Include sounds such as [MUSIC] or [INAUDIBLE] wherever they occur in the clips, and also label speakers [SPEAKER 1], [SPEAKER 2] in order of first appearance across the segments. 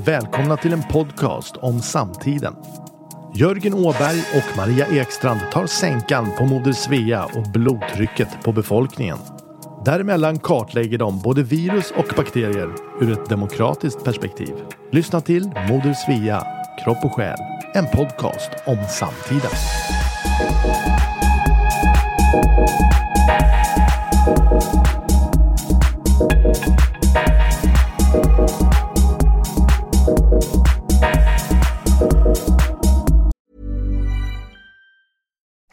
[SPEAKER 1] varmt välkomna till en podcast om samtiden. Jörgen Åberg och Maria Ekstrand tar sänkan på Moder Svea och blodtrycket på befolkningen. Däremellan kartlägger de både virus och bakterier ur ett demokratiskt perspektiv. Lyssna till Moder Svea, kropp och själ. En podcast om samtiden.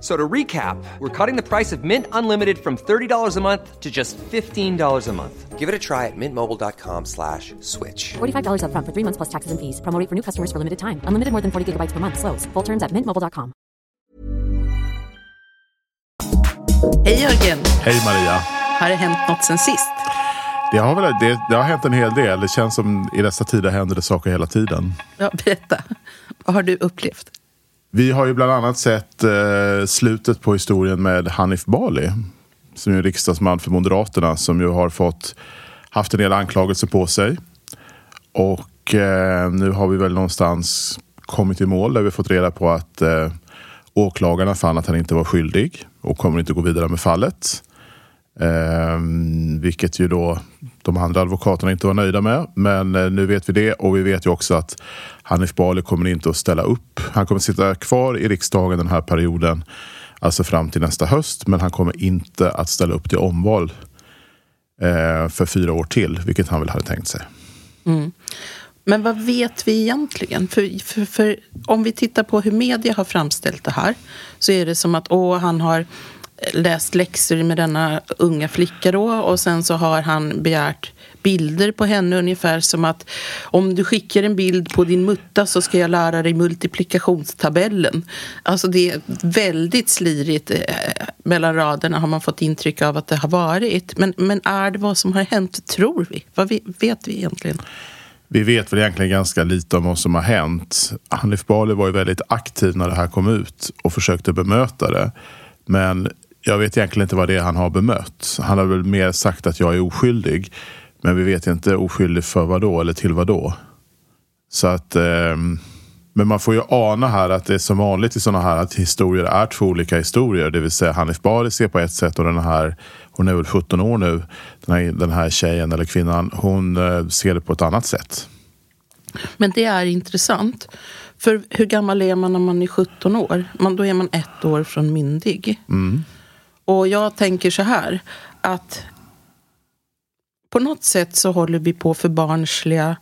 [SPEAKER 2] So to recap, we're cutting the price of Mint Unlimited from $30 a month to just $15 a month. Give it a try at mintmobile.com slash switch.
[SPEAKER 3] $45 upfront for three months plus taxes and fees. Promo rate for new customers for limited time. Unlimited more than 40 gigabytes per month. Slows. Full terms at mintmobile.com.
[SPEAKER 4] Hej Jörgen!
[SPEAKER 5] Hej Maria.
[SPEAKER 4] Har det hänt något sen sist?
[SPEAKER 5] Det har, väl, det, det har hänt en hel del. Det känns som i dessa tider händer det saker hela tiden.
[SPEAKER 4] Ja, berätta. Vad har du upplevt?
[SPEAKER 5] Vi har ju bland annat sett eh, slutet på historien med Hanif Bali. Som är riksdagsman för Moderaterna som ju har fått haft en del anklagelser på sig. Och eh, nu har vi väl någonstans kommit i mål där vi fått reda på att eh, åklagarna fann att han inte var skyldig och kommer inte gå vidare med fallet. Eh, vilket ju då de andra advokaterna inte var nöjda med. Men eh, nu vet vi det och vi vet ju också att Hanif Bali kommer inte att ställa upp. Han kommer sitta kvar i riksdagen den här perioden, alltså fram till nästa höst. Men han kommer inte att ställa upp till omval eh, för fyra år till, vilket han väl hade tänkt sig. Mm.
[SPEAKER 4] Men vad vet vi egentligen? För, för, för om vi tittar på hur media har framställt det här så är det som att åh, han har läst läxor med denna unga flicka då och sen så har han begärt bilder på henne ungefär som att om du skickar en bild på din mutta så ska jag lära dig multiplikationstabellen. Alltså det är väldigt slirigt eh, mellan raderna har man fått intryck av att det har varit. Men, men är det vad som har hänt tror vi? Vad vi, vet vi egentligen?
[SPEAKER 5] Vi vet väl egentligen ganska lite om vad som har hänt. Hanif Bali var ju väldigt aktiv när det här kom ut och försökte bemöta det. Men jag vet egentligen inte vad det är han har bemött. Han har väl mer sagt att jag är oskyldig. Men vi vet inte oskyldig för vad då eller till vad då. Så att... ehm, men man får ju ana här att det är som vanligt i sådana här att historier är två olika historier. Det vill säga Hanif Bali ser på ett sätt och den här, hon är väl 17 år nu, den här, den här tjejen eller kvinnan, hon eh, ser det på ett annat sätt.
[SPEAKER 4] Men det är intressant. För hur gammal är man när man är 17 år? Man, då är man ett år från myndig. Och jag tänker så här att på något sätt så håller vi på att förbarnsliga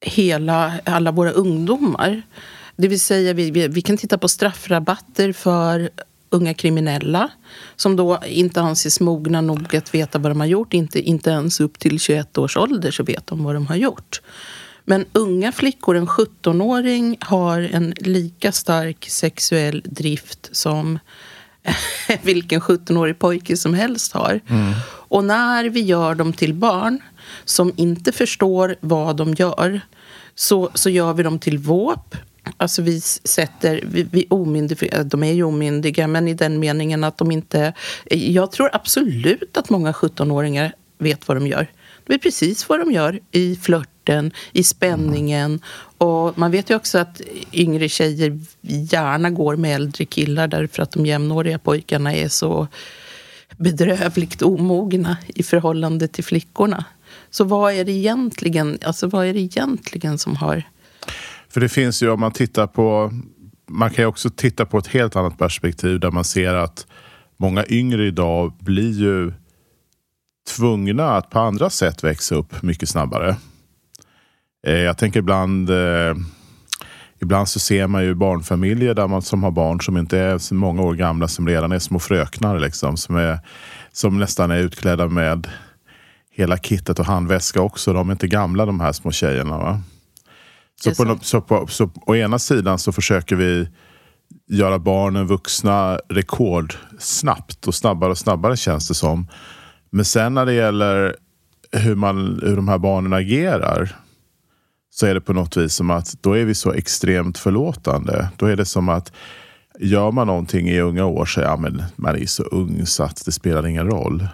[SPEAKER 4] hela, alla våra ungdomar. Det vill säga, vi, vi, vi kan titta på straffrabatter för unga kriminella som då inte anses mogna nog att veta vad de har gjort. Inte, inte ens upp till 21 års ålder så vet de vad de har gjort. Men unga flickor, en 17-åring, har en lika stark sexuell drift som [LAUGHS] vilken 17-årig pojke som helst har. Och när vi gör dem till barn som inte förstår vad de gör så, så gör vi dem till våp. Alltså vi sätter, vi, vi omyndiga, de är ju omyndiga men i den meningen att de inte... Jag tror absolut att många 17-åringar vet vad de gör. De vet precis vad de gör i flörten, i spänningen. Och man vet ju också att yngre tjejer gärna går med äldre killar därför att de jämnåriga pojkarna är så bedrövligt omogna i förhållande till flickorna. Så vad är det egentligen, alltså vad är det egentligen som har...
[SPEAKER 5] För det finns ju om man tittar på man kan ju också titta på ett helt annat perspektiv där man ser att många yngre idag blir ju tvungna att på andra sätt växa upp mycket snabbare. Eh, Jag tänker ibland eh, Ibland så ser man ju barnfamiljer där man som har barn som inte är så många år gamla som redan är små fröknar. Liksom, som, är, som nästan är utklädda med hela kittet och handväska också. De är inte gamla de här små tjejerna. Va? Så, på, så, på, så å ena sidan så försöker vi göra barnen vuxna rekord snabbt och snabbare och snabbare känns det som. Men sen när det gäller hur, man, hur de här barnen agerar så är det på något vis som att då är vi så extremt förlåtande. Då är det som att gör man någonting i unga år så ja, men man är så ung så att det spelar ingen roll.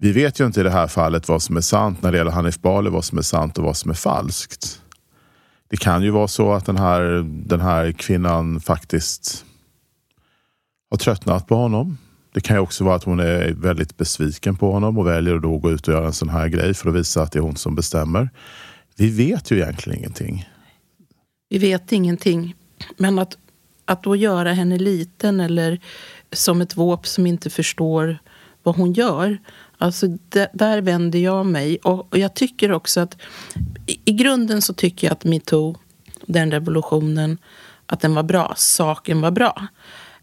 [SPEAKER 5] Vi vet ju inte i det här fallet vad som är sant när det gäller Hanif Bali, vad som är sant och vad som är falskt. Det kan ju vara så att den här, den här kvinnan faktiskt har tröttnat på honom. Det kan ju också vara att hon är väldigt besviken på honom och väljer att då gå ut och göra en sån här grej för att visa att det är hon som bestämmer. Vi vet ju egentligen ingenting.
[SPEAKER 4] Vi vet ingenting. Men att, att då göra henne liten eller som ett våp som inte förstår vad hon gör. Alltså där vänder jag mig. Och, och jag tycker också att i, i, grunden så tycker jag att metoo, den revolutionen, att den var bra. Saken var bra.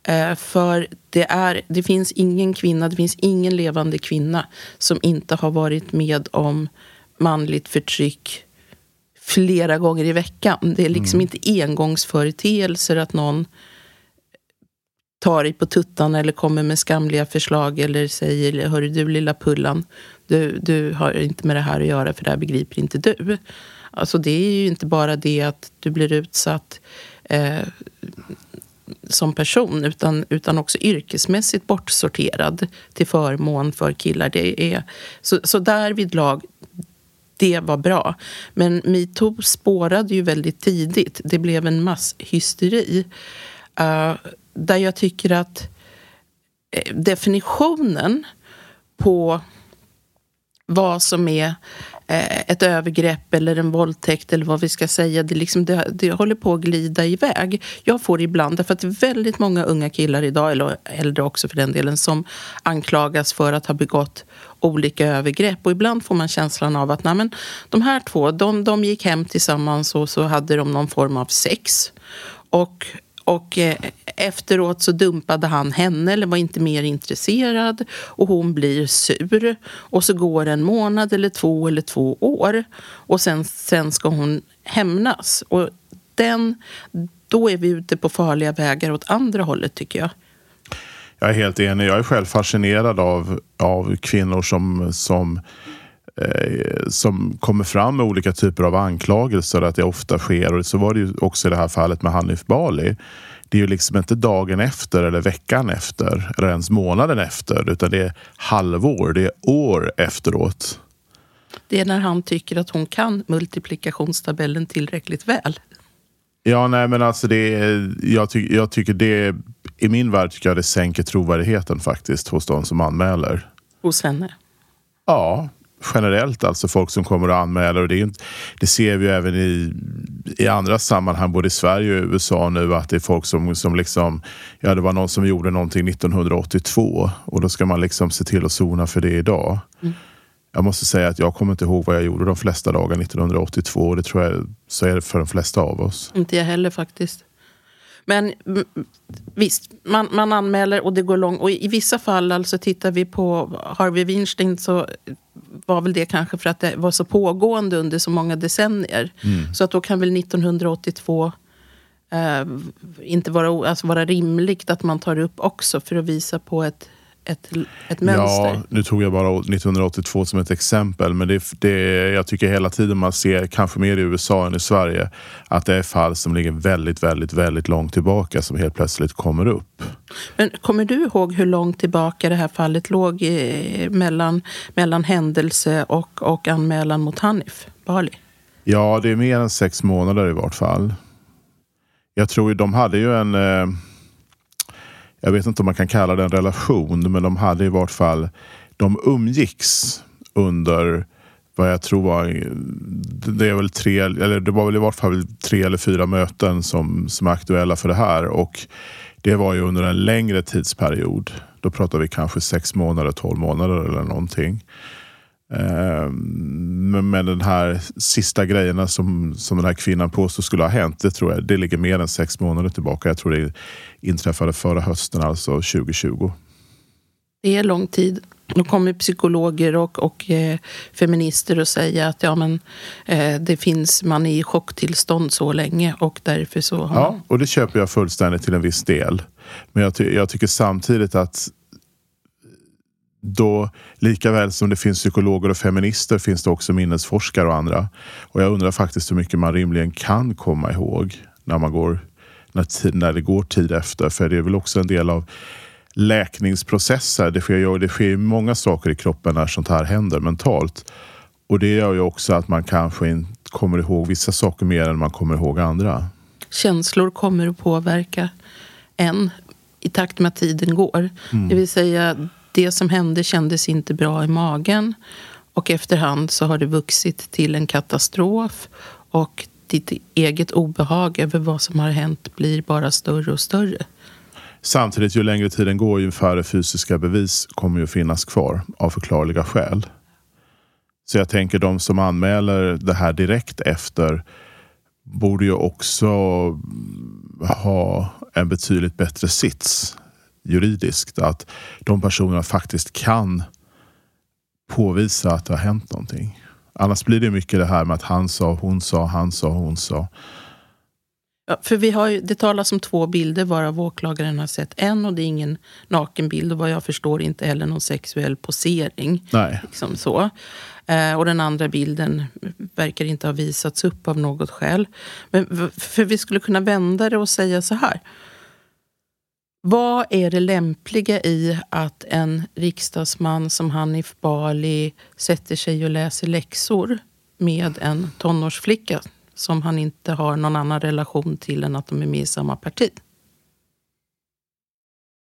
[SPEAKER 4] Eh, för det, är, det finns ingen kvinna, det finns ingen levande kvinna som inte har varit med om manligt förtryck flera gånger i veckan. Det är liksom mm. inte engångsföreteelser att någon tar dig på tuttan eller kommer med skamliga förslag eller säger Hörru du lilla Pullan, du, du har inte med det här att göra för det här begriper inte du. Alltså det är ju inte bara det att du blir utsatt eh, som person utan, utan också yrkesmässigt bortsorterad till förmån för killar. Det är, så, så därvidlag, det var bra. Men metoo spårade ju väldigt tidigt. Det blev en masshysteri. Uh, där jag tycker att eh, definitionen på vad som är eh, ett övergrepp eller en våldtäkt eller vad vi ska säga. Det, liksom, det, det håller på att glida iväg. Jag får ibland, därför att det är väldigt många unga killar idag, eller äldre också för den delen, som anklagas för att ha begått olika övergrepp. Och ibland får man känslan av att nej, men, de här två, de, de gick hem tillsammans och så hade de någon form av sex. Och och eh, efteråt så dumpade han henne eller var inte mer intresserad och hon blir sur. Och så går en månad eller två eller två år och sen, sen ska hon hämnas. Och den, då är vi ute på farliga vägar åt andra hållet tycker jag.
[SPEAKER 5] Jag är helt enig. Jag är själv fascinerad av, av kvinnor som, som eh, som kommer fram med olika typer av anklagelser att det ofta sker. Och så var det ju också i det här fallet med Hanif Bali. Det är ju liksom inte dagen efter eller veckan efter eller ens månaden efter utan det är halvår, det är år efteråt.
[SPEAKER 4] Det är när han tycker att hon kan multiplikationstabellen tillräckligt väl.
[SPEAKER 5] Ja, nej men alltså det jag, ty, jag tycker det, i min värld tycker jag det sänker trovärdigheten faktiskt hos de som anmäler.
[SPEAKER 4] Hos henne?
[SPEAKER 5] Ja, generellt, alltså folk som kommer och anmäler. Och det, är, det ser vi även i, i andra sammanhang, både i Sverige och USA nu, att det är folk som, som liksom, ja det var någon som gjorde någonting 1982 och då ska man liksom se till att sona för det idag. Mm. Jag måste säga att jag kommer inte ihåg vad jag gjorde de flesta dagar 1982 och det tror jag så är det för de flesta av oss.
[SPEAKER 4] Inte jag heller faktiskt. Men visst, man, man anmäler och det går långt. Och i vissa fall, alltså tittar vi på Harvey Weinstein så var väl det kanske för att det var så pågående under så många decennier. Mm. Så att då kan väl 1982 eh, inte vara, alltså vara rimligt att man tar upp också för att visa på ett ett, ett mönster.
[SPEAKER 5] Ja, nu tog jag bara 1982 som ett exempel. Men det, det, jag tycker hela tiden man ser, kanske mer i USA än i Sverige, att det är fall som ligger väldigt, väldigt, väldigt långt tillbaka som helt plötsligt kommer upp.
[SPEAKER 4] Men kommer du ihåg hur långt tillbaka det här fallet låg i, mellan, mellan händelse och, och anmälan mot Hanif Bali?
[SPEAKER 5] Ja, det är mer än sex månader i vart fall. Jag tror de hade ju en eh, jag vet inte om man kan kalla det en relation, men de hade i vart fall, de umgicks under vad jag tror var, det är väl tre, eller det var väl i vart fall tre eller fyra möten som, som är aktuella för det här. Och det var ju under en längre tidsperiod. Då pratar vi kanske sex månader, tolv månader eller någonting. Ehm, men den här sista grejerna som, som den här kvinnan påstår skulle ha hänt, det tror jag det ligger mer än sex månader tillbaka. Jag tror det inträffade förra hösten, alltså 2020.
[SPEAKER 4] Det är lång tid. Då kommer psykologer och, och eh, feminister och säga att ja, men, eh, det finns, man är i chocktillstånd så länge och därför så... Har...
[SPEAKER 5] Ja, och det köper jag fullständigt till en viss del. Men jag, ty jag tycker samtidigt att då, lika väl som det finns psykologer och feminister finns det också minnesforskare och andra. Och jag undrar faktiskt hur mycket man rimligen kan komma ihåg när, man går, när, när det går tid efter. För det är väl också en del av läkningsprocesser. Det sker, det sker många saker i kroppen när sånt här händer mentalt. Och det gör ju också att man kanske inte kommer ihåg vissa saker mer än man kommer ihåg andra.
[SPEAKER 4] Känslor kommer att påverka en i takt med att tiden går. Mm. Det vill säga, det som hände kändes inte bra i magen. Och efterhand så har det vuxit till en katastrof. Och ditt eget obehag över vad som har hänt blir bara större och större.
[SPEAKER 5] Samtidigt, ju längre tiden går, ju färre fysiska bevis kommer ju finnas kvar av förklarliga skäl. Så jag tänker de som anmäler det här direkt efter borde ju också ha en betydligt bättre sits juridiskt. Att de personerna faktiskt kan påvisa att det har hänt någonting. Annars blir det mycket det här med att han sa, hon sa, han sa, hon sa.
[SPEAKER 4] Ja, för vi har ju, det talas om två bilder varav åklagaren har sett en och det är ingen nakenbild och vad jag förstår inte heller någon sexuell posering.
[SPEAKER 5] Nej.
[SPEAKER 4] Liksom så. Eh, och den andra bilden verkar inte ha visats upp av något skäl. Men för vi skulle kunna vända det och säga så här. Vad är det lämpliga i att en riksdagsman som Hanif Bali sätter sig och läser läxor med en tonårsflicka som han inte har någon annan relation till än att de är med i samma parti?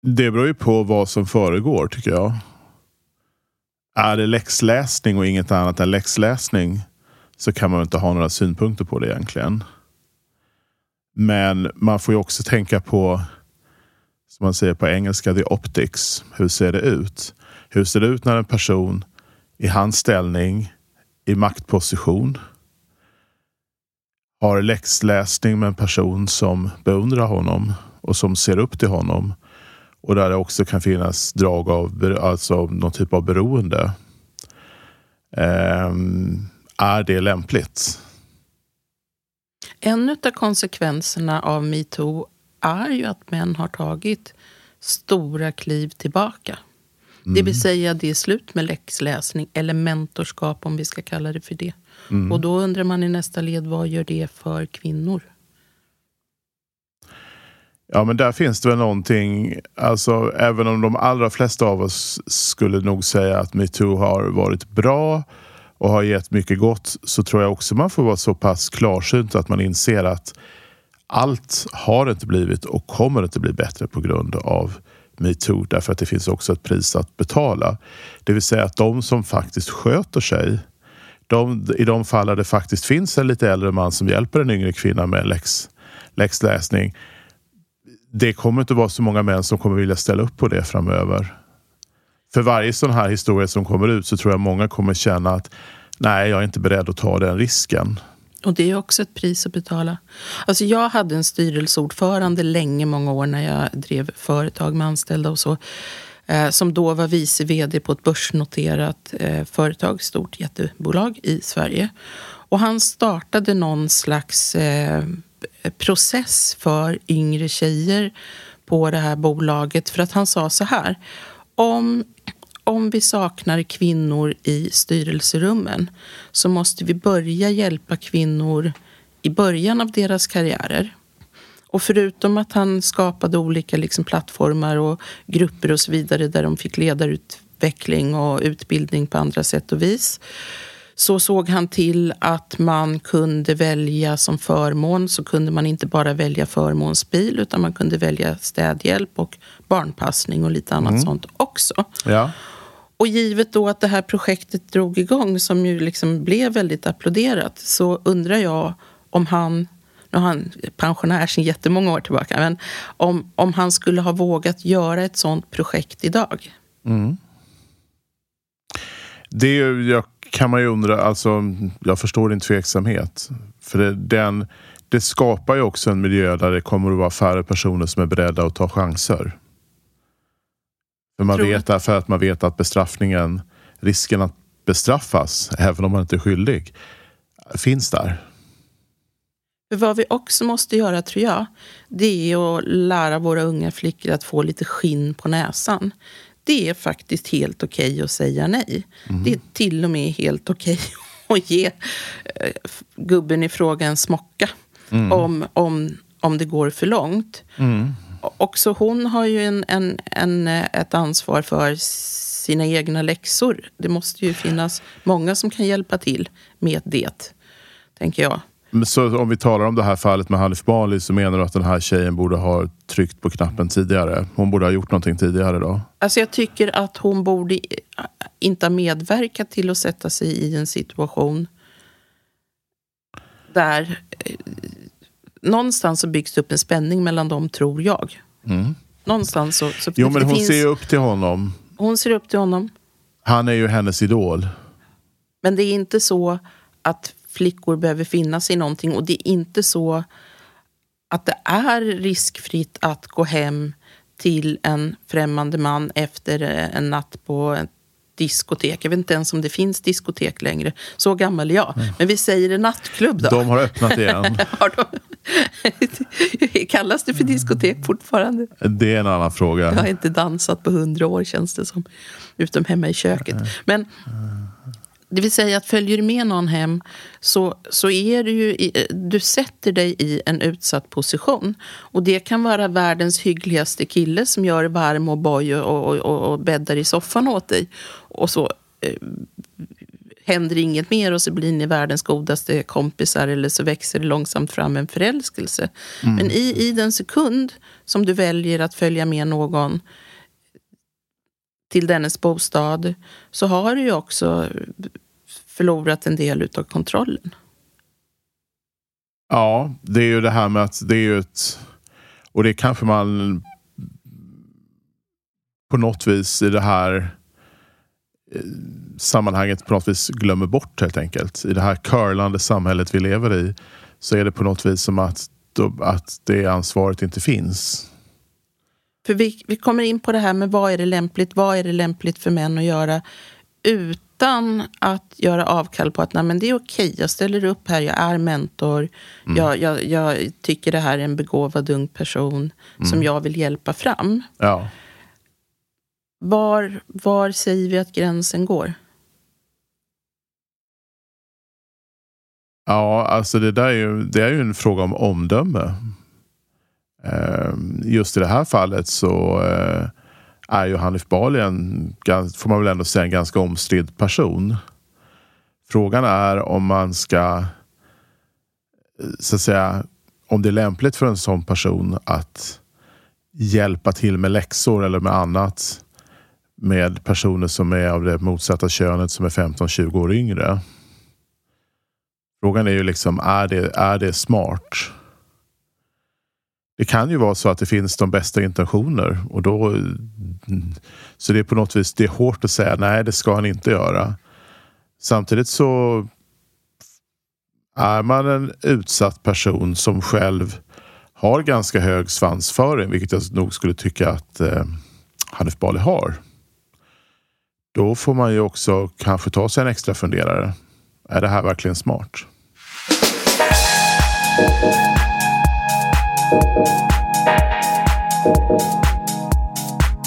[SPEAKER 5] Det beror ju på vad som föregår tycker jag. Är det läxläsning och inget annat än läxläsning så kan man inte ha några synpunkter på det egentligen. Men man får ju också tänka på, som man säger på engelska, the optics. Hur ser det ut? Hur ser det ut när en person i hans ställning, i maktposition, har läxläsning med en person som beundrar honom och som ser upp till honom. Och där det också kan finnas drag av alltså någon typ av beroende. Um, är det lämpligt?
[SPEAKER 4] En av konsekvenserna av metoo är ju att män har tagit stora kliv tillbaka. Mm. Det vill säga det är slut med läxläsning eller mentorskap om vi ska kalla det för det. Mm. Och då undrar man i nästa led, vad gör det för kvinnor?
[SPEAKER 5] Ja men där finns det väl någonting, alltså även om de allra flesta av oss skulle nog säga att metoo har varit bra och har gett mycket gott så tror jag också man får vara så pass klarsynt att man inser att allt har inte blivit och kommer inte bli bättre på grund av metoo därför att det finns också ett pris att betala. Det vill säga att de som faktiskt sköter sig de, i de fall där det faktiskt finns en lite äldre man som hjälper en yngre kvinna med läx, läxläsning. Det kommer inte vara så många män som kommer vilja ställa upp på det framöver. För varje sån här historia som kommer ut så tror jag många kommer känna att nej, jag är inte beredd att ta den risken.
[SPEAKER 4] Och det är också ett pris att betala. Alltså jag hade en styrelseordförande länge, många år när jag drev företag med anställda och så. Eh, som då var vice vd på ett börsnoterat eh, företag, stort jättebolag i Sverige. Och han startade någon slags eh, process för yngre tjejer på det här bolaget. För att han sa så här. Om, om vi saknar kvinnor i styrelserummen så måste vi börja hjälpa kvinnor i början av deras karriärer och förutom att han skapade olika liksom plattformar och grupper och så vidare där de fick ledarutveckling och utbildning på andra sätt och vis så såg han till att man kunde välja som förmån så kunde man inte bara välja förmånsbil utan man kunde välja städhjälp och barnpassning och lite annat mm. sånt också.
[SPEAKER 5] Ja.
[SPEAKER 4] Och givet då att det här projektet drog igång som ju liksom blev väldigt applåderat så undrar jag om han nu har han pensionär sedan jättemånga år tillbaka, men om, om han skulle ha vågat göra ett sånt projekt idag?
[SPEAKER 5] Mm. Det jag, kan man ju undra, alltså, jag förstår din tveksamhet. För det, den, det skapar ju också en miljö där det kommer att vara färre personer som är beredda att ta chanser. För man vet därför att man vet att bestraffningen, risken att bestraffas, även om man inte är skyldig, finns där.
[SPEAKER 4] För vad vi också måste göra, tror jag, det är att lära våra unga flickor att få lite skinn på näsan. det är faktiskt helt okej att säga nej. Det är till och med helt okej [LAUGHS] att ge eh, gubben i fråga en smocka om, om, om det går för långt. Också hon har ju en, en, en, eh, ett ansvar för sina egna läxor. Det måste ju finnas många som kan hjälpa till med det, tänker jag.
[SPEAKER 5] Men Så om vi talar om det här fallet med Hanif Bali så menar du att den här tjejen borde ha tryckt på knappen tidigare? Hon borde ha gjort någonting tidigare då?
[SPEAKER 4] Alltså jag tycker att hon borde inte ha medverkat till att sätta sig i en situation där eh, någonstans så byggs det upp en spänning mellan dem, tror jag. Någonstans så... så
[SPEAKER 5] Mm. Jo men hon
[SPEAKER 4] finns-
[SPEAKER 5] ser ju upp till honom.
[SPEAKER 4] hon ser upp till honom.
[SPEAKER 5] Han är ju hennes idol.
[SPEAKER 4] Men det är inte så att flickor behöver finna sig i någonting. Och det är inte så att det är riskfritt att gå hem till en främmande man efter en natt på ett diskotek. Jag vet inte ens om det finns diskotek längre. Så gammal är jag. Men vi säger en nattklubb då.
[SPEAKER 5] De har öppnat igen. [LAUGHS]
[SPEAKER 4] Har de... [LAUGHS] Kallas det för diskotek fortfarande?
[SPEAKER 5] Det är en annan fråga.
[SPEAKER 4] Jag har inte dansat på hundra år känns det som. Utom hemma i köket. Men det vill säga att följer du med någon hem så, så är du ju i, du sätter dig i en utsatt position. Och det kan vara världens hyggligaste kille som gör varm och boj och, och, och, och bäddar i soffan åt dig. Och så eh, händer inget mer och så blir ni världens godaste kompisar eller så växer det långsamt fram en förälskelse. Men i, i den sekund som du väljer att följa med någon till dennes bostad så har du ju också förlorat en del utav kontrollen.
[SPEAKER 5] Ja, det är ju det här med att det är ju ett... Och det kanske man på något vis i det här eh, sammanhanget på något vis glömmer bort helt enkelt. I det här curlande samhället vi lever i så är det på något vis som att, att det ansvaret inte finns.
[SPEAKER 4] För vi, vi kommer in på det här med vad är det lämpligt, vad är det lämpligt för män att göra utan att göra avkall på att Nej, men det är okej, jag ställer upp här, jag är mentor, jag, jag, jag tycker det här är en begåvad ung person som jag vill hjälpa fram.
[SPEAKER 5] Ja.
[SPEAKER 4] Var, var säger vi att gränsen går?
[SPEAKER 5] Ja, alltså det där är ju, det är ju en fråga om omdöme. Eh, Just i det här fallet så eh, är ju Hanif Bali en, får man väl ändå säga, en ganska omstridd person. Frågan är om man ska, eh, så att säga, om det är lämpligt för en sån person att hjälpa till med läxor eller med annat med personer som är av det motsatta könet som är 15-20 år yngre. Frågan är ju liksom, är det, är det smart? Det kan ju vara så att det finns de bästa intentioner. Och då, så det är på något vis det är hårt att säga nej, det ska han inte göra. Samtidigt så är man en utsatt person som själv har ganska hög svansföring, vilket jag nog skulle tycka att eh, Hanif Bali har. Då får man ju också kanske ta sig en extra funderare. Är det här verkligen smart?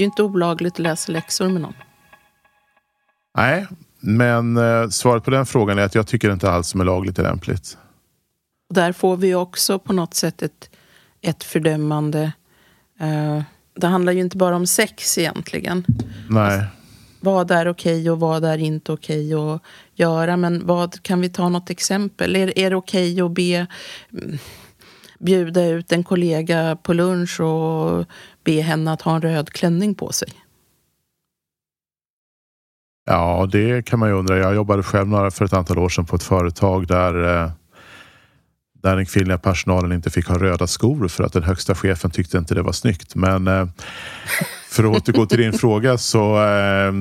[SPEAKER 4] Det är ju inte olagligt att läsa läxor med någon.
[SPEAKER 5] Nej, men eh, svaret på den frågan är att jag tycker inte allt som är lagligt är lämpligt.
[SPEAKER 4] Och där får vi också på något sätt ett, ett fördömande. Eh, det handlar ju inte bara om sex egentligen.
[SPEAKER 5] Nej.
[SPEAKER 4] Vad är okej och vad är inte okej att göra? Men vad kan vi ta något exempel? Är, är det okej att be mm, bjuda ut en kollega på lunch och be henne att ha en röd klänning på sig?
[SPEAKER 5] Ja, det kan man ju undra. Jag jobbade själv för ett antal år sedan på ett företag där eh, där den kvinnliga personalen inte fick ha röda skor för att den högsta chefen tyckte inte det var snyggt. Men eh, för att återgå till din [LAUGHS] fråga så... Eh,
[SPEAKER 4] Är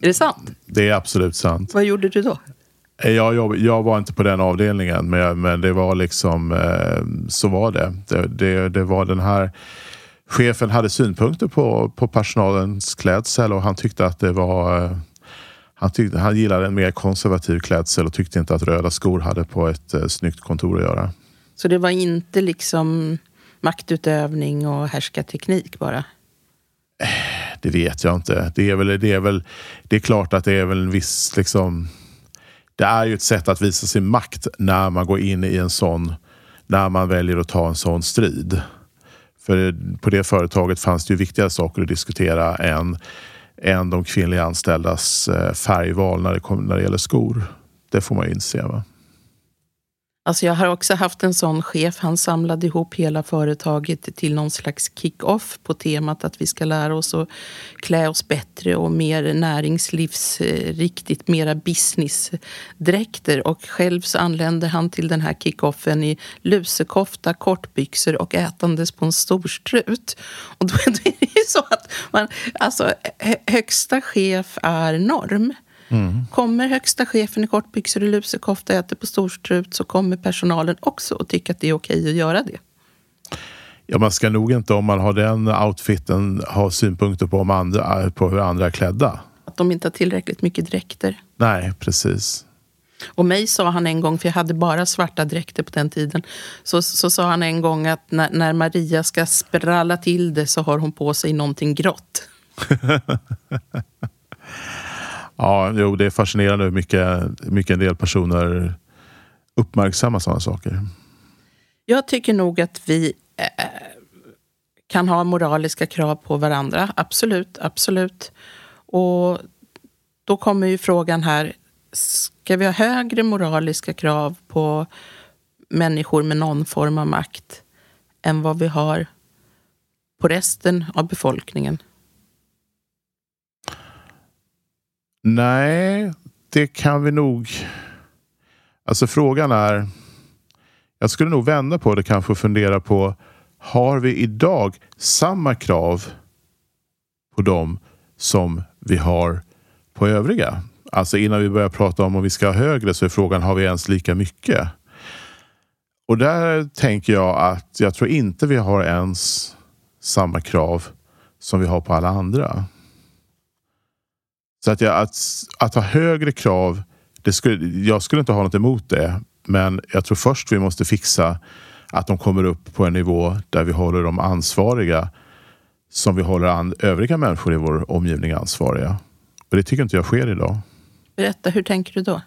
[SPEAKER 4] det sant?
[SPEAKER 5] Det är absolut sant.
[SPEAKER 4] Vad gjorde du då?
[SPEAKER 5] Jag, jag, jag var inte på den avdelningen men, men det var liksom så var det. Det, det. det var den här chefen hade synpunkter på, på personalens klädsel och han tyckte att det var eh, han, tyckte, han gillade en mer konservativ klädsel och tyckte inte att röda skor hade på ett eh, snyggt kontor att göra.
[SPEAKER 4] Så det var inte liksom maktutövning och härskarteknik bara?
[SPEAKER 5] Det vet jag inte. Det är, väl, det, är väl, det är klart att det är väl en viss... Liksom, det är ju ett sätt att visa sin makt när man går in i en sån... När man väljer att ta en sån strid. För på det företaget fanns det ju viktigare saker att diskutera än än de kvinnliga anställdas eh, färgval när det, kom, när det gäller skor. Det får man ju inse. Va?
[SPEAKER 4] Alltså jag har också haft en sån chef. Han samlade ihop hela företaget till någon slags kick-off på temat att vi ska lära oss att klä oss bättre och mer näringslivsriktigt, eh, mera businessdräkter. Och själv så anländer han till den här kick-offen i lusekofta, kortbyxor och ätandes på en storstrut. Och då [LAUGHS] är det ju så att man, alltså, högsta chef är norm. Mm. Kommer högsta chefen i kortbyxor och lusekofta och äter på storstrut så kommer personalen också att tycka att det är okej att göra det.
[SPEAKER 5] Ja, man ska nog inte om man har den outfiten ha synpunkter på, om andra, på hur andra är klädda.
[SPEAKER 4] Att de inte har tillräckligt mycket dräkter.
[SPEAKER 5] Nej, precis.
[SPEAKER 4] Och mig sa han en gång, för jag hade bara svarta dräkter på den tiden. Så, så sa han en gång att när, när Maria ska spralla till det så har hon på sig någonting grått. [LAUGHS]
[SPEAKER 5] Ja, jo, det är fascinerande hur mycket, mycket en del personer uppmärksammar sådana saker.
[SPEAKER 4] Jag tycker nog att vi eh, kan ha moraliska krav på varandra. Absolut, absolut. Och då kommer ju frågan här, ska vi ha högre moraliska krav på människor med någon form av makt än vad vi har på resten av befolkningen?
[SPEAKER 5] Nej, det kan vi nog. Alltså frågan är. Jag skulle nog vända på det kanske och fundera på. Har vi idag samma krav på dem som vi har på övriga? Alltså innan vi börjar prata om om vi ska ha högre så är frågan har vi ens lika mycket? Och där tänker jag att jag tror inte vi har ens samma krav som vi har på alla andra. Så att, jag, att, att ha högre krav, det skulle, jag skulle inte ha något emot det. Men jag tror först vi måste fixa att de kommer upp på en nivå där vi håller dem ansvariga som vi håller an, övriga människor i vår omgivning ansvariga. Och det tycker inte jag sker idag.
[SPEAKER 4] Berätta, hur tänker du då?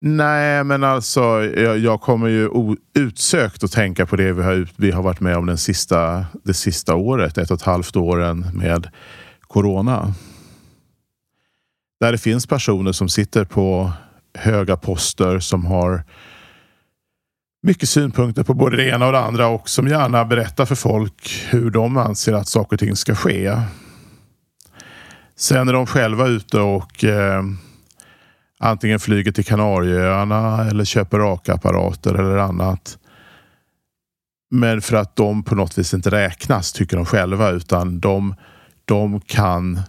[SPEAKER 5] Nej, men alltså jag, jag kommer ju utsökt att tänka på det vi har, vi har varit med om den sista, det sista året, ett och ett halvt åren med corona. Där det finns personer som sitter på höga poster som har mycket synpunkter på både det ena och det andra och som gärna berättar för folk hur de anser att saker och ting ska ske. Sen är de själva ute och eh, antingen flyger till Kanarieöarna eller köper rakapparater eller annat. Men för att de på något vis inte räknas tycker de själva utan de de kan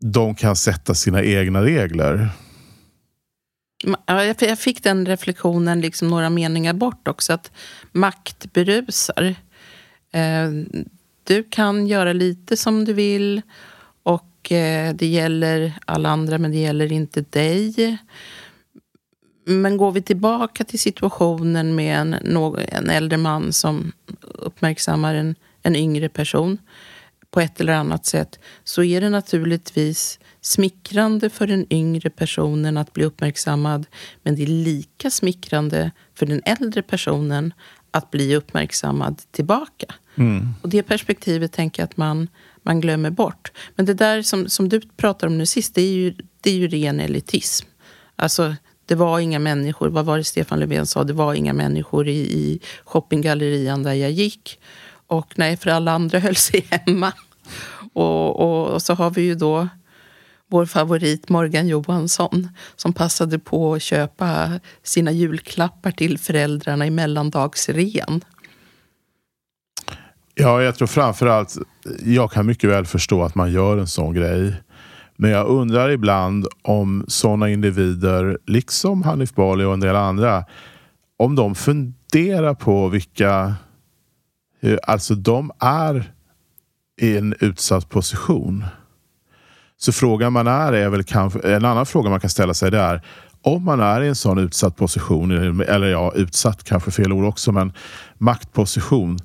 [SPEAKER 5] de kan sätta sina egna regler.
[SPEAKER 4] Jag fick den reflektionen liksom några meningar bort också. Att makt berusar. Eh, du kan göra lite som du vill och eh, det gäller alla andra men det gäller inte dig. Men går vi tillbaka till situationen med en, en äldre man som uppmärksammar en, en yngre person på ett eller annat sätt så är det naturligtvis smickrande för den yngre personen att bli uppmärksammad men det är lika smickrande för den äldre personen att bli uppmärksammad tillbaka. Mm. Och det perspektivet tänker jag att man, man glömmer bort. Men det där som, som du pratar om nu sist, det är ju, det är ju ren elitism. Alltså, det var inga människor, vad var det Stefan Löfven sa? Det var inga människor i, i shoppinggallerian där jag gick. Och nej, för alla andra [LAUGHS] höll sig hemma. Och, och, och så har vi ju då vår favorit Morgan Johansson som passade på att köpa sina julklappar till föräldrarna i mellandagsrean.
[SPEAKER 5] Ja, jag tror framförallt, jag kan mycket väl förstå att man gör en sån grej. Men jag undrar ibland om sådana individer, liksom Hanif Bali och en del andra, om de funderar på vilka... Eh, alltså de är i en utsatt position. Så frågan man är, är väl kanske, en annan fråga man kan ställa sig det är om man är i en sån utsatt position, eller ja, utsatt kanske fel ord också, men maktposition.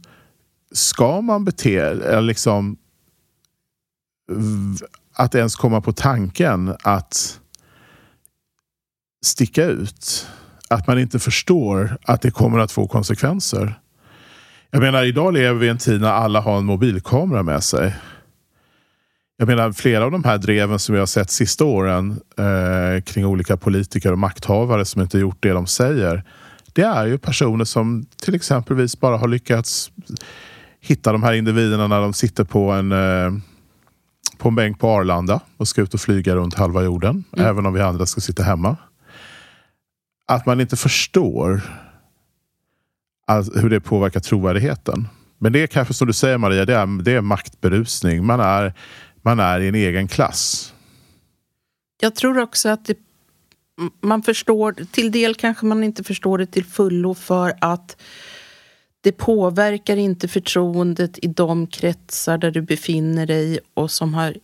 [SPEAKER 5] Ska man bete eller liksom att ens komma på tanken att sticka ut? Att man inte förstår att det kommer att få konsekvenser. Jag menar, idag lever vi i en tid när alla har en mobilkamera med sig. Jag menar flera av de här dreven som vi har sett sista åren eh, kring olika politiker och makthavare som inte gjort det de säger. Det är ju personer som till exempelvis bara har lyckats hitta de här individerna när de sitter på en, eh, på en bänk på Arlanda och ska ut och flyga runt halva jorden. Mm. Även om vi andra ska sitta hemma. Att man inte förstår hur det påverkar trovärdigheten. Men det är kanske som du säger Maria, det är, det är maktberusning. Man är man är i en egen klass.
[SPEAKER 4] Jag tror också att det, man förstår, till del kanske man inte förstår det till fullo för att det påverkar inte förtroendet i de kretsar där du befinner dig och som har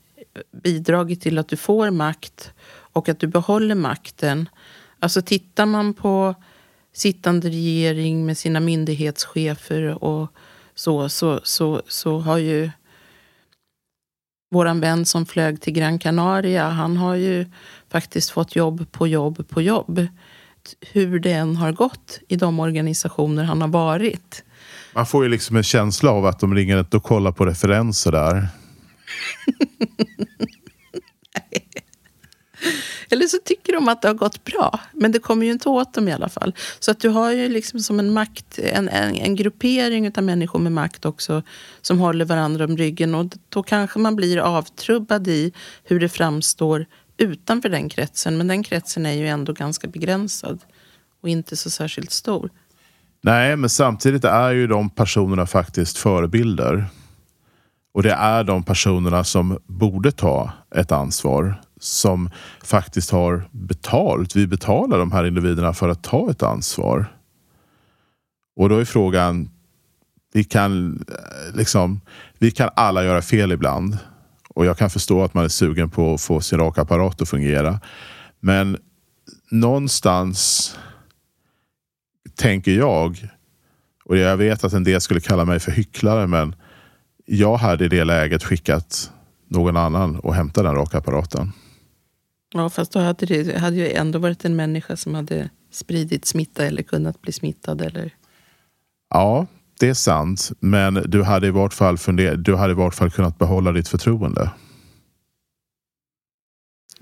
[SPEAKER 4] bidragit till att du får makt och att du behåller makten. Alltså tittar man på sittande regering med sina myndighetschefer och så, så, så, så har ju våran vän som flög till Gran Canaria, han har ju faktiskt fått jobb på jobb på jobb. Hur det än har gått i de organisationer han har varit.
[SPEAKER 5] Man får ju liksom en känsla av att de ringer och kollar på referenser där. [LAUGHS]
[SPEAKER 4] Eller så tycker de att det har gått bra. Men det kommer ju inte åt dem i alla fall. Så att du har ju liksom som en makt, en, en, en gruppering av människor med makt också som håller varandra om ryggen. Och då kanske man blir avtrubbad i hur det framstår utanför den kretsen. Men den kretsen är ju ändå ganska begränsad och inte så särskilt stor.
[SPEAKER 5] Nej, men samtidigt är ju de personerna faktiskt förebilder. Och det är de personerna som borde ta ett ansvar som faktiskt har betalt. Vi betalar de här individerna för att ta ett ansvar. Och då är frågan, vi kan, eh, liksom, vi kan alla göra fel ibland. Och jag kan förstå att man är sugen på att få sin rakapparat att fungera. Men någonstans tänker jag, och jag vet att en del skulle kalla mig för hycklare, men jag hade i det läget skickat någon annan och hämta den rakapparaten.
[SPEAKER 4] Ja, fast då hade det hade ju ändå varit en människa som hade spridit smitta eller kunnat bli smittad. Eller?
[SPEAKER 5] Ja, det är sant. Men du hade i vart fall, funder- du hade i vart fall kunnat behålla ditt förtroende.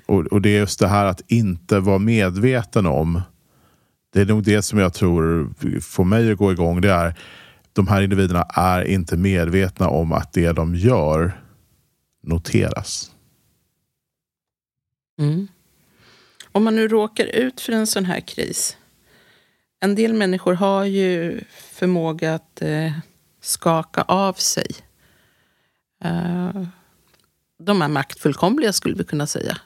[SPEAKER 5] Och, och det är just det här att inte vara medveten om. Det är nog det som jag tror får mig att gå igång. Det är de här individerna är inte medvetna om att det de gör noteras.
[SPEAKER 4] Mm. Om man nu råkar ut för en sån här kris. En del människor har ju förmåga att eh, skaka av sig. Uh, de är maktfullkomliga skulle vi kunna säga.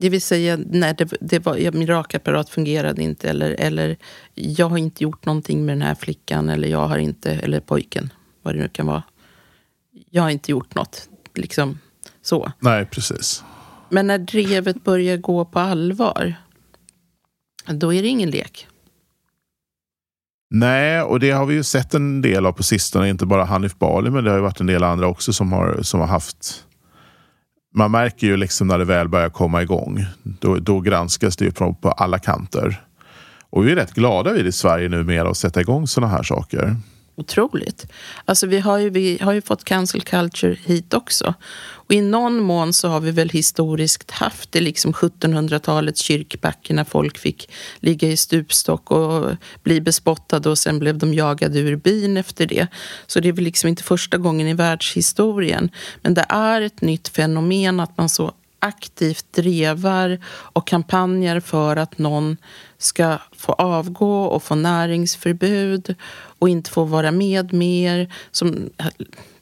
[SPEAKER 4] Det vill säga, nej, det, det var, min rakapparat fungerade inte. Eller, eller jag har inte gjort någonting med den här flickan. Eller jag har inte, eller pojken, vad det nu kan vara. Jag har inte gjort något. Liksom så.
[SPEAKER 5] Nej, precis.
[SPEAKER 4] Men när drevet börjar gå på allvar. då är det ingen lek.
[SPEAKER 5] Nej, och det har vi ju sett en del av på sistone. Inte bara Hanif Bali, men det har ju varit en del andra också som har, som har haft... Man märker ju liksom när det väl börjar komma igång. Då, då granskas det ju på, på alla kanter. Och vi är rätt glada vid i Sverige numera att sätta igång sådana här saker.
[SPEAKER 4] Otroligt. Alltså vi har, ju, vi har ju fått cancel culture hit också. Och i någon mån så har vi väl historiskt haft det liksom 1700-talets kyrkbacke när folk fick ligga i stupstock och bli bespottade och sen blev de jagade ur byn efter det. Så det är väl liksom inte första gången i världshistorien. Men det är ett nytt fenomen att man så aktivt drevar och kampanjer för att någon ska få avgå och få näringsförbud och inte få vara med mer. Som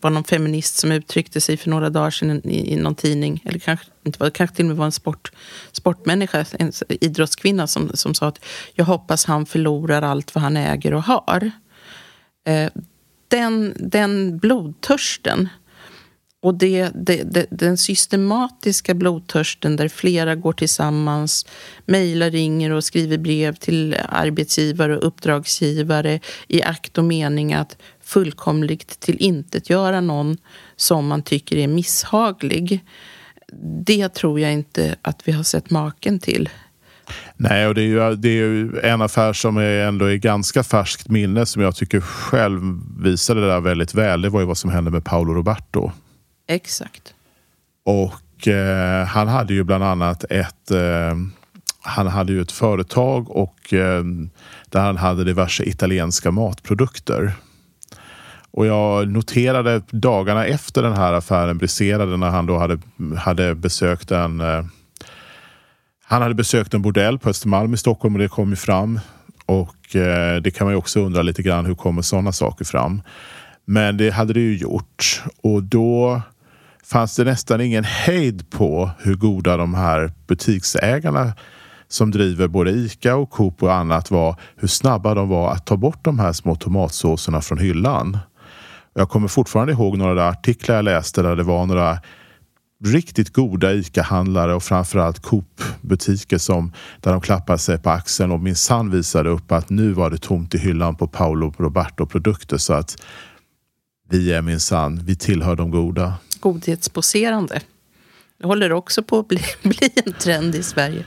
[SPEAKER 4] var någon feminist som uttryckte sig för några dagar sedan i, i någon tidning, eller kanske inte var, kanske till och med var en sport, sportmänniska, en idrottskvinna som, som sa att jag hoppas han förlorar allt vad han äger och har. Eh, den, den blodtörsten och det, det, det, den systematiska blodtörsten där flera går tillsammans, mejlar, ringer och skriver brev till arbetsgivare och uppdragsgivare i akt och mening att fullkomligt tillintetgöra någon som man tycker är misshaglig. Det tror jag inte att vi har sett maken till.
[SPEAKER 5] Nej, och det är, ju, det är ju en affär som är ändå i ganska färskt minne som jag tycker själv visade det där väldigt väl. Det var ju vad som hände med Paolo Roberto.
[SPEAKER 4] Exakt.
[SPEAKER 5] Och eh, han hade ju bland annat ett eh, han hade ju ett företag och eh, där han hade diverse italienska matprodukter. Och jag noterade dagarna efter den här affären briserade när han då hade, hade besökt en eh, han hade besökt en bordell på Östermalm i Stockholm och det kom ju fram. Och eh, det kan man ju också undra lite grann, hur kommer sådana saker fram? Men det hade det ju gjort och då fanns det nästan ingen hejd på hur goda de här butiksägarna som driver både ICA och Coop och annat var. Hur snabba de var att ta bort de här små tomatsåserna från hyllan. Jag kommer fortfarande ihåg några artiklar jag läste där det var några riktigt goda ICA-handlare och framförallt Coop-butiker som där de klappade sig på axeln och minsann visade upp att nu var det tomt i hyllan på Paolo Roberto-produkter så att vi är minsann, vi tillhör de goda
[SPEAKER 4] godhetsposerande. Det håller också på att bli, [LAUGHS] bli en trend i Sverige.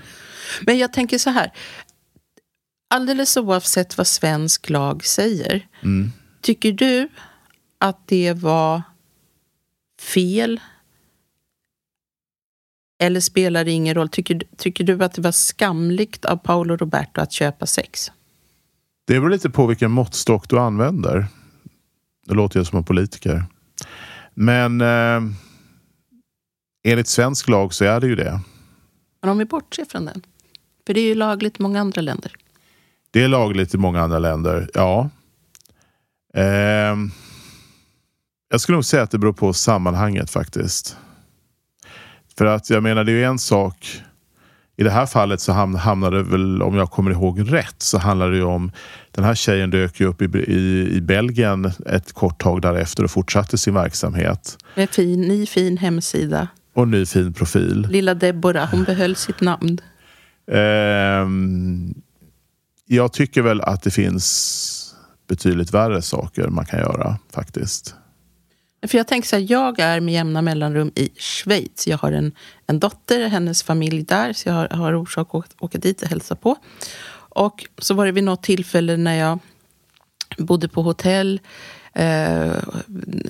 [SPEAKER 4] Men jag tänker så här. Alldeles oavsett vad svensk lag säger. Mm. Tycker du att det var fel? Eller spelar det ingen roll? Tycker, tycker du att det var skamligt av Paolo Roberto att köpa sex?
[SPEAKER 5] Det beror lite på vilken måttstock du använder. Det låter jag som en politiker. Men eh, enligt svensk lag så är det ju det.
[SPEAKER 4] Men om vi bortser från den. För det är ju lagligt i många andra länder.
[SPEAKER 5] Det är lagligt i många andra länder, ja. Eh, jag skulle nog säga att det beror på sammanhanget faktiskt. För att jag menar, det är ju en sak i det här fallet så hamnade det väl, om jag kommer ihåg rätt, så handlar det ju om den här tjejen dök ju upp i, i, i Belgien ett kort tag därefter och fortsatte sin verksamhet.
[SPEAKER 4] Med fin, ny fin hemsida.
[SPEAKER 5] Och ny fin profil.
[SPEAKER 4] Lilla Deborah, hon behöll sitt namn.
[SPEAKER 5] Um, jag tycker väl att det finns betydligt värre saker man kan göra faktiskt.
[SPEAKER 4] För jag tänker så här, jag är med jämna mellanrum i Schweiz. Jag har en, en dotter, hennes familj där, så jag har, har orsak att åka dit och hälsa på. Och så var det vid något tillfälle när jag bodde på hotell. Eh,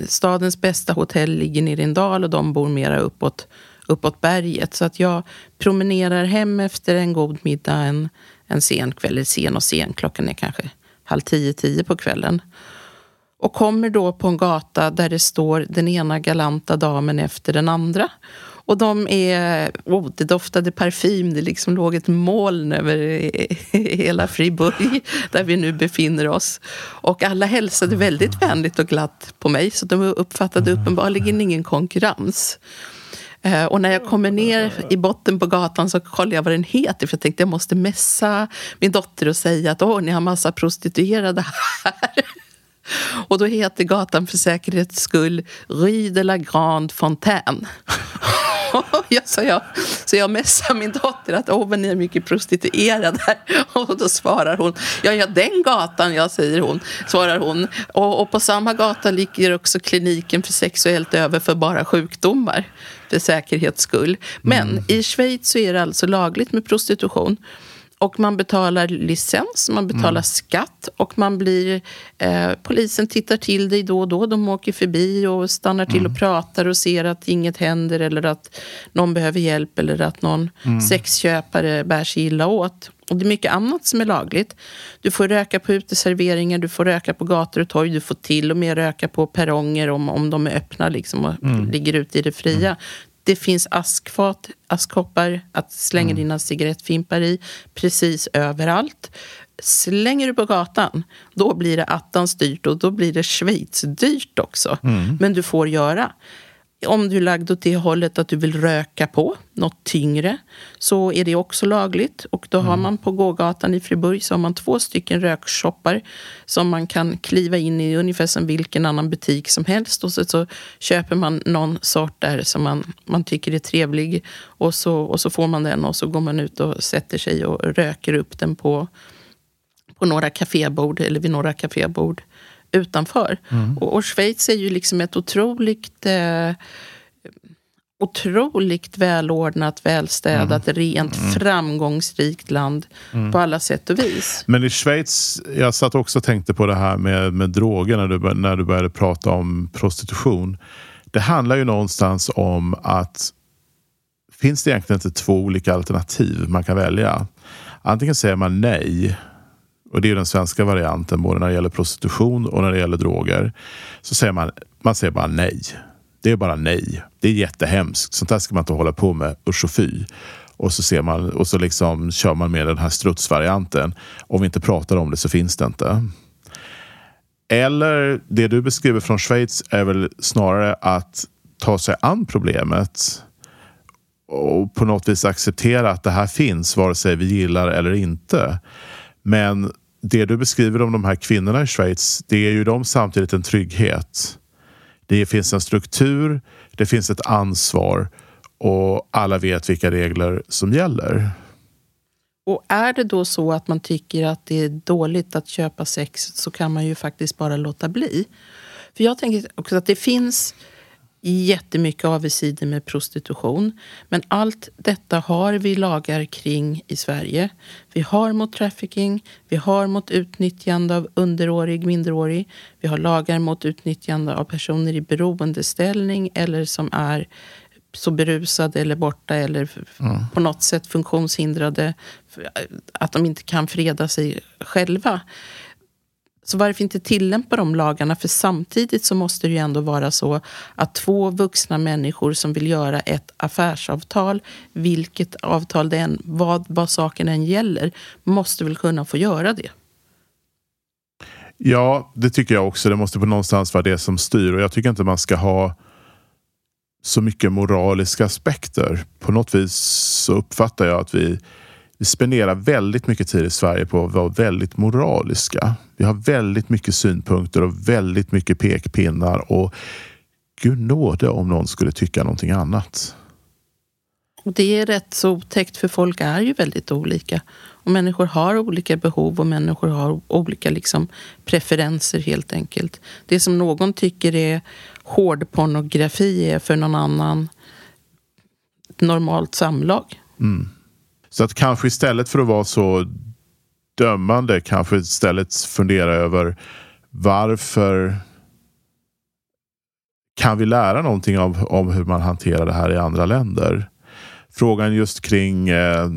[SPEAKER 4] stadens bästa hotell ligger nere i en dal och de bor mera uppåt, uppåt berget. Så att jag promenerar hem efter en god middag en, en sen kväll. Eller sen och sen, klockan är kanske halv tio, tio på kvällen. Och kommer då på en gata där det står den ena galanta damen efter den andra. Och de är, oh, det doftade parfym, det liksom låg ett moln över hela Fribourg [LAUGHS] där vi nu befinner oss. Och alla hälsade väldigt vänligt och glatt på mig så de uppfattade uppenbarligen ingen konkurrens. Eh, och när jag kommer ner i botten på gatan så kollar jag vad den heter för jag tänkte jag måste messa min dotter och säga att åh, ni har massa prostituerade här. [LAUGHS] Och då heter gatan för säkerhets skull Rue de la Grande Fontaine. [LAUGHS] ja, så, jag, så jag messar min dotter att åh, men ni är mycket prostituerade här. [LAUGHS] Och då svarar hon, ja, ja, den gatan, ja, säger hon, svarar hon. Och, och på samma gata ligger också kliniken för sexuellt överförbara sjukdomar, för säkerhets skull. Men mm. i Schweiz så är det alltså lagligt med prostitution. Och man betalar licens, man betalar mm. skatt och man blir... Eh, polisen tittar till dig då och då. De åker förbi och stannar till mm. och pratar och ser att inget händer eller att någon behöver hjälp eller att någon mm. sexköpare bär sig illa åt. Och det är mycket annat som är lagligt. Du får röka på uteserveringar, du får röka på gator och torg. Du får till och med röka på perronger om, om de är öppna liksom, och mm. ligger ute i det fria. Det finns askfat, askkoppar att slänga mm. dina cigarettfimpar i precis överallt. Slänger du på gatan, då blir det attans dyrt och då blir det Schweiz dyrt också. Mm. Men du får göra om du är lagd åt det hållet att du vill röka på något tyngre så är det också lagligt. Och då har mm. man på gågatan i Friburg så har man två stycken rökshoppar som man kan kliva in i ungefär som vilken annan butik som helst. Och så, så köper man någon sort där som man, man tycker är trevlig och så, och så får man den och så går man ut och sätter sig och röker upp den på, på några kafébord eller vid några kafébord utanför. Mm. Och, och, Schweiz är ju liksom ett otroligt eh, otroligt välordnat, välstädat, mm. rent, mm. framgångsrikt land mm. på alla sätt och vis.
[SPEAKER 5] Men i Schweiz, jag satt också och tänkte på det här med, med droger när du, när du började prata om prostitution. Det handlar ju någonstans om att finns det egentligen inte två olika alternativ man kan välja? Antingen säger man nej och det är den svenska varianten både när det gäller prostitution och när det gäller droger. Så säger man, man säger bara nej. Det är bara nej. Det är jättehemskt. Sånt där ska man inte hålla på med. Usch och fy. Och så, ser man, och så liksom kör man med den här strutsvarianten. Om vi inte pratar om det så finns det inte. Eller det du beskriver från Schweiz är väl snarare att ta sig an problemet och på något vis acceptera att det här finns vare sig vi gillar eller inte. Men det du beskriver om de här kvinnorna i Schweiz, det är ju de samtidigt en trygghet. Det finns en struktur, det finns ett ansvar och alla vet vilka regler som gäller.
[SPEAKER 4] Och är det då så att man tycker att det är dåligt att köpa sex så kan man ju faktiskt bara låta bli. För jag tänker också att det finns jättemycket avigsidor med prostitution. Men allt detta har vi lagar kring i Sverige. Vi har mot trafficking, vi har mot utnyttjande av underårig, minderårig. Vi har lagar mot utnyttjande av personer i beroendeställning eller som är så berusade eller borta eller mm. på något sätt funktionshindrade att de inte kan freda sig själva. Så varför inte tillämpa de lagarna? För samtidigt så måste det ju ändå vara så att två vuxna människor som vill göra ett affärsavtal, vilket avtal det än, vad, vad saken än gäller, måste väl kunna få göra det.
[SPEAKER 5] Ja, det tycker jag också. Det måste på någonstans vara det som styr och jag tycker inte man ska ha så mycket moraliska aspekter. På något vis så uppfattar jag att vi vi spenderar väldigt mycket tid i Sverige på att vara väldigt moraliska. Vi har väldigt mycket synpunkter och väldigt mycket pekpinnar och gud nåde om någon skulle tycka någonting annat.
[SPEAKER 4] Det är rätt så otäckt för folk är ju väldigt olika. Och människor har olika behov och människor har olika liksom, preferenser helt enkelt. Det som någon tycker är hård pornografi är för någon annan normalt samlag.
[SPEAKER 5] Mm. Så att kanske istället för att vara så dömande kanske istället fundera över varför kan vi lära någonting av, om hur man hanterar det här i andra länder? Frågan just kring, eh,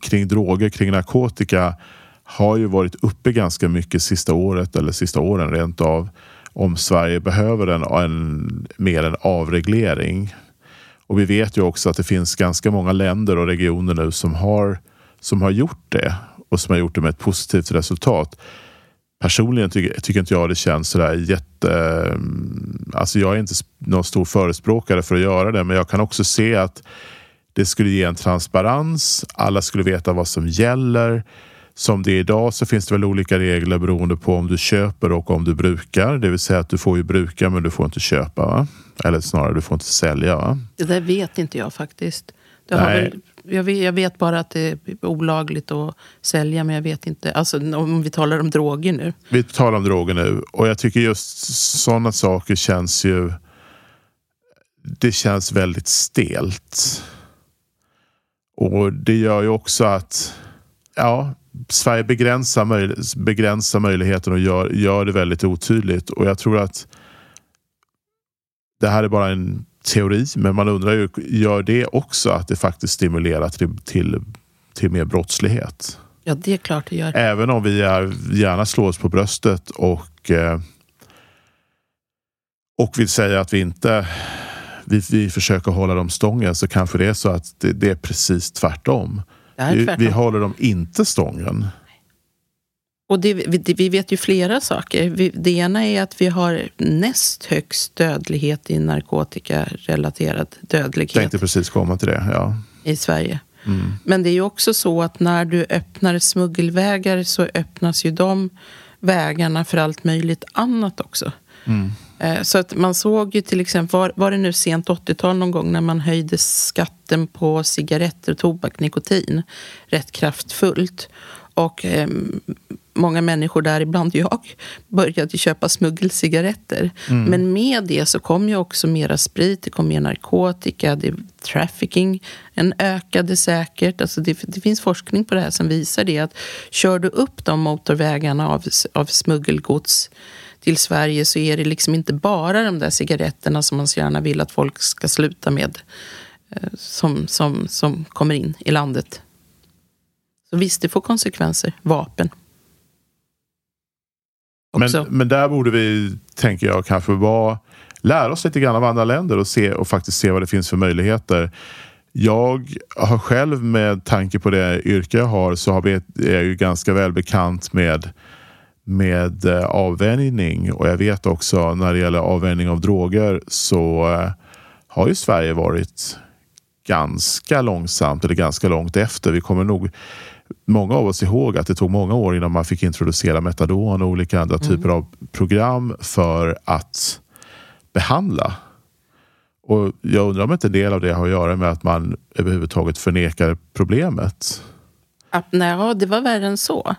[SPEAKER 5] kring droger, kring narkotika har ju varit uppe ganska mycket sista året eller sista åren rent av. Om Sverige behöver en, en mer en avreglering. Och vi vet ju också att det finns ganska många länder och regioner nu som har, som har gjort det och som har gjort det med ett positivt resultat. Personligen tycker, tycker inte jag det känns sådär jätte... Mm, alltså jag är inte någon stor förespråkare för att göra det, men jag kan också se att det skulle ge en transparens. Alla skulle veta vad som gäller som det är idag så finns det väl olika regler beroende på om du köper och om du brukar. Det vill säga att du får ju bruka men du får inte köpa. Va? Eller snarare du får inte sälja. Va?
[SPEAKER 4] Det där vet inte jag faktiskt. Väl, jag, vet, jag vet bara att det är olagligt att sälja men jag vet inte. Alltså om vi talar om droger nu.
[SPEAKER 5] Vi talar om droger nu och jag tycker just sådana saker känns ju... Det känns väldigt stelt. Och det gör ju också att ja, Sverige begränsar, möj begränsar möjligheten och gör, gör det väldigt otydligt. Och jag tror att det här är bara en teori, men man undrar ju, gör det också att det faktiskt stimulerar till, till, till mer brottslighet?
[SPEAKER 4] Ja, det är klart det gör.
[SPEAKER 5] Även om vi är, gärna slår oss på bröstet och, eh, och vill säga att vi inte vi, vi försöker hålla dem stången så kanske det är så att det, det är precis tvärtom.
[SPEAKER 4] Det
[SPEAKER 5] Vi, vi håller dem inte stången.
[SPEAKER 4] Och det, vi, vi vet ju flera saker. Vi, det ena är att vi har näst högst dödlighet i narkotikarelaterad dödlighet
[SPEAKER 5] Tänkte precis komma till det. Ja.
[SPEAKER 4] i Sverige. Men det är ju också så att när du öppnar smuggelvägar så öppnas ju de vägarna för allt möjligt annat också. Eh, Så att man såg ju till exempel, var, var det nu sent 80-tal någon gång när man höjde skatten på cigaretter, tobak, nikotin rätt kraftfullt. Och eh, många människor, däribland jag, [LAUGHS] började köpa smuggelcigaretter. Men med det så kom ju också mera sprit, det kom mer narkotika, det, trafficking en ökade säkert. Alltså det, det finns forskning på det här som visar det att kör du upp de motorvägarna av, av smuggelgods till Sverige så är det liksom inte bara de där cigaretterna som man så gärna vill att folk ska sluta med eh, som, som, som kommer in i landet. Så visst, det får konsekvenser. Vapen.
[SPEAKER 5] Men,
[SPEAKER 4] Också.
[SPEAKER 5] men där borde vi, tänker jag, kanske vara, lära oss lite grann av andra länder och, se, och faktiskt se vad det finns för möjligheter. Jag har själv med tanke på det yrke jag har så har vi, är jag ju ganska väl bekant med, med eh, avvänjning och jag vet också när det gäller avvänjning av droger så eh, har ju Sverige varit ganska långsamt eller ganska långt efter. Vi kommer nog många av oss ihåg att det tog många år innan man fick introducera metadon och olika andra typer av program för att behandla. Och jag undrar om inte en del av det har att göra med att man överhuvudtaget förnekar problemet.
[SPEAKER 4] Att, nej, det var värre än så.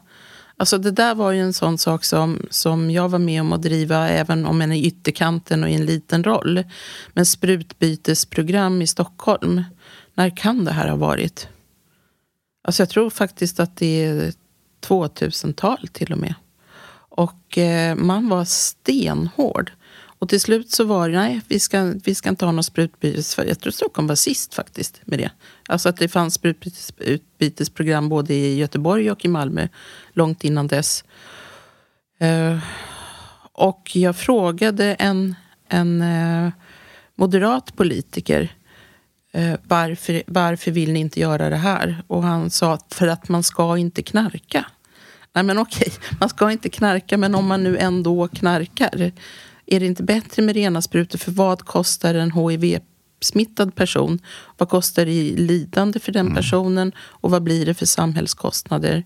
[SPEAKER 4] Alltså det där var ju en sån sak som, som jag var med om att driva även om en i ytterkanten och i en liten roll. Men sprutbytesprogram i Stockholm. När kan det här ha varit? Alltså jag tror faktiskt att det är 2000-tal till och med. Och eh, man var stenhård. Och till slut så var det, nej, vi ska, vi ska inte ha något sprutbytes. Jag tror Stockholm var sist faktiskt med det. Alltså att det fanns sprutbytesprogram både i Göteborg och i Malmö långt innan dess. Eh, och jag frågade en, en eh, moderat politiker eh, varför, varför vill ni inte göra det här? Och han sa att för att man ska inte knarka. Nej men okej, [LAUGHS] man ska inte knarka men om man nu ändå knarkar. Är det inte bättre med rena sprutor? För vad kostar en HIV-smittad person? Vad kostar det i lidande för den personen? Och vad blir det för samhällskostnader?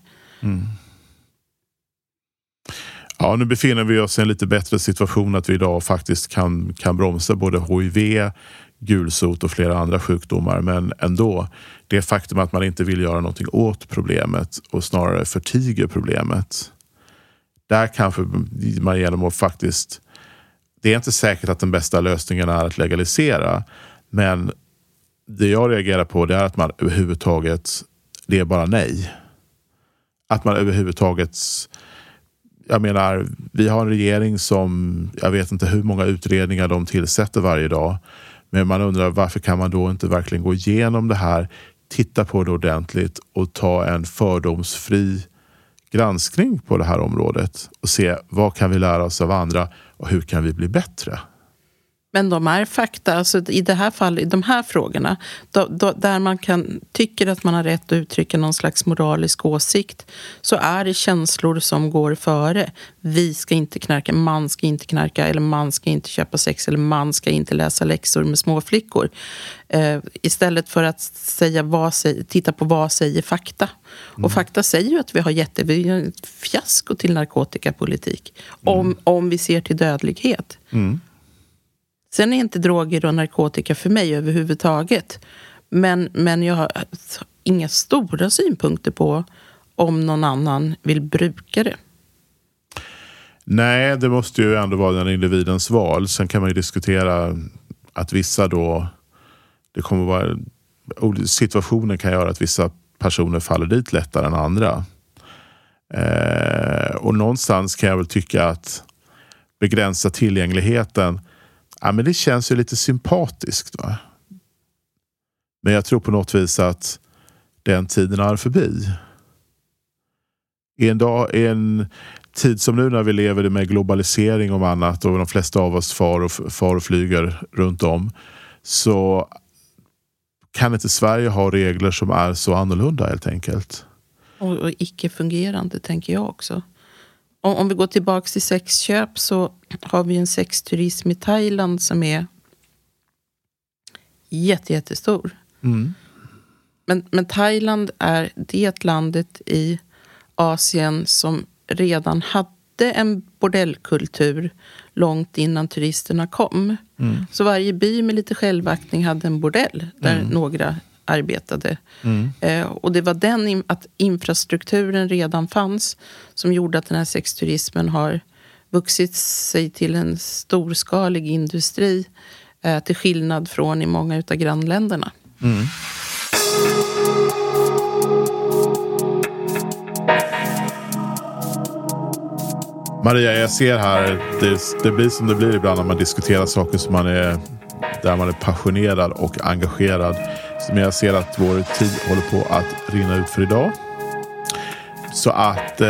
[SPEAKER 5] Ja, nu befinner vi oss i en lite bättre situation att vi idag faktiskt kan, kan bromsa både HIV, gulsot och flera andra sjukdomar. Men ändå, det faktum att man inte vill göra någonting åt problemet och snarare förtiger problemet. Där kanske man genom att faktiskt... Det är inte säkert att den bästa lösningen är att legalisera. Men det jag reagerar på det är att man överhuvudtaget... Det är bara nej. Att man överhuvudtaget jag menar, vi har en regering som, jag vet inte hur många utredningar de tillsätter varje dag. Men man undrar varför kan man då inte verkligen gå igenom det här, titta på det ordentligt och ta en fördomsfri granskning på det här området och se vad kan vi lära oss av andra och hur kan vi bli bättre?
[SPEAKER 4] Men de är fakta. Alltså I det här fallet, i de här frågorna, då, då, där man kan, tycker att man har rätt att uttrycka någon slags moralisk åsikt, så är det känslor som går före. Vi ska inte knarka, man ska inte knarka, eller man ska inte köpa sex, eller man ska inte läsa läxor med småflickor. Eh, istället för att säga vad, titta på vad säger fakta. Mm. Och fakta säger ju att vi har jätte, vi har ett fiasko till narkotikapolitik. Mm. Om, om vi ser till dödlighet. Mm. Sen är inte droger och narkotika för mig överhuvudtaget. Men, men jag har alltså inga stora synpunkter på om någon annan vill bruka det.
[SPEAKER 5] Nej, det måste ju ändå vara den individens val. Sen kan man ju diskutera att vissa då... Det kommer vara, situationen kan göra att vissa personer faller dit lättare än andra. Eh, och någonstans kan jag väl tycka att begränsa tillgängligheten ja, men det känns ju lite sympatiskt. Va? Men jag tror på något vis att den tiden är förbi. I en, dag, i en tid som nu när vi lever med globalisering och annat och de flesta av oss far och, far och flyger runt om. Så kan inte Sverige ha regler som är så annorlunda helt enkelt.
[SPEAKER 4] Och, och icke-fungerande tänker jag också. Om, om vi går tillbaka till sexköp så har vi en sexturism i Thailand som är jätte, jättestor. Mm. Men, men Thailand är det landet i Asien som redan hade en bordellkultur långt innan turisterna kom. Mm. Så varje by med lite självaktning hade en bordell där mm. några arbetade. Mm. Eh, och det var den, att infrastrukturen redan fanns som gjorde att den här sexturismen har vuxit sig till en storskalig industri eh, till skillnad från i många av grannländerna. Mm.
[SPEAKER 5] Maria, jag ser här, det, det blir som det blir ibland när man diskuterar saker som man är, där man är passionerad och engagerad. Men jag ser att vår tid håller på att rinna ut för idag. Så att eh,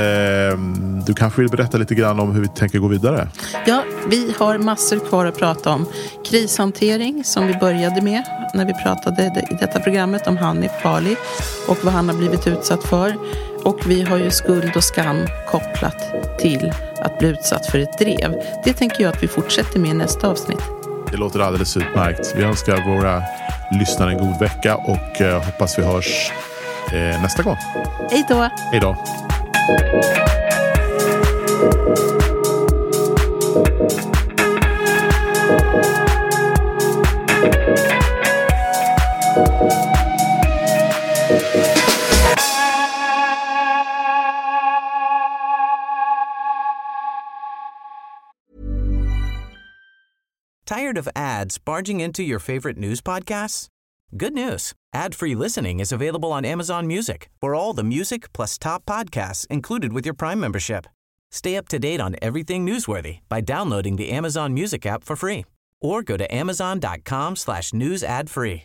[SPEAKER 5] du kanske vill berätta lite grann om hur vi tänker gå vidare?
[SPEAKER 4] Ja, vi har massor kvar att prata om. Krishantering som vi började med när vi pratade i detta programmet om Hanif Bali och vad han har blivit utsatt för. Och vi har ju skuld och skam kopplat till att bli utsatt för ett drev. Det tänker jag att vi fortsätter med i nästa avsnitt.
[SPEAKER 5] Det låter alldeles utmärkt. Vi önskar våra lyssnare en god vecka och eh, hoppas vi hörs eh, nästa gång.
[SPEAKER 4] Hej då!
[SPEAKER 5] Hej då!
[SPEAKER 6] Tired of ads barging into your favorite news podcasts? Good news. Ad-free listening is available on Amazon Music for all the music plus top podcasts included with your Prime membership. Stay up to date on everything newsworthy by downloading the Amazon Music app for free or go to amazon.com slash news ad free.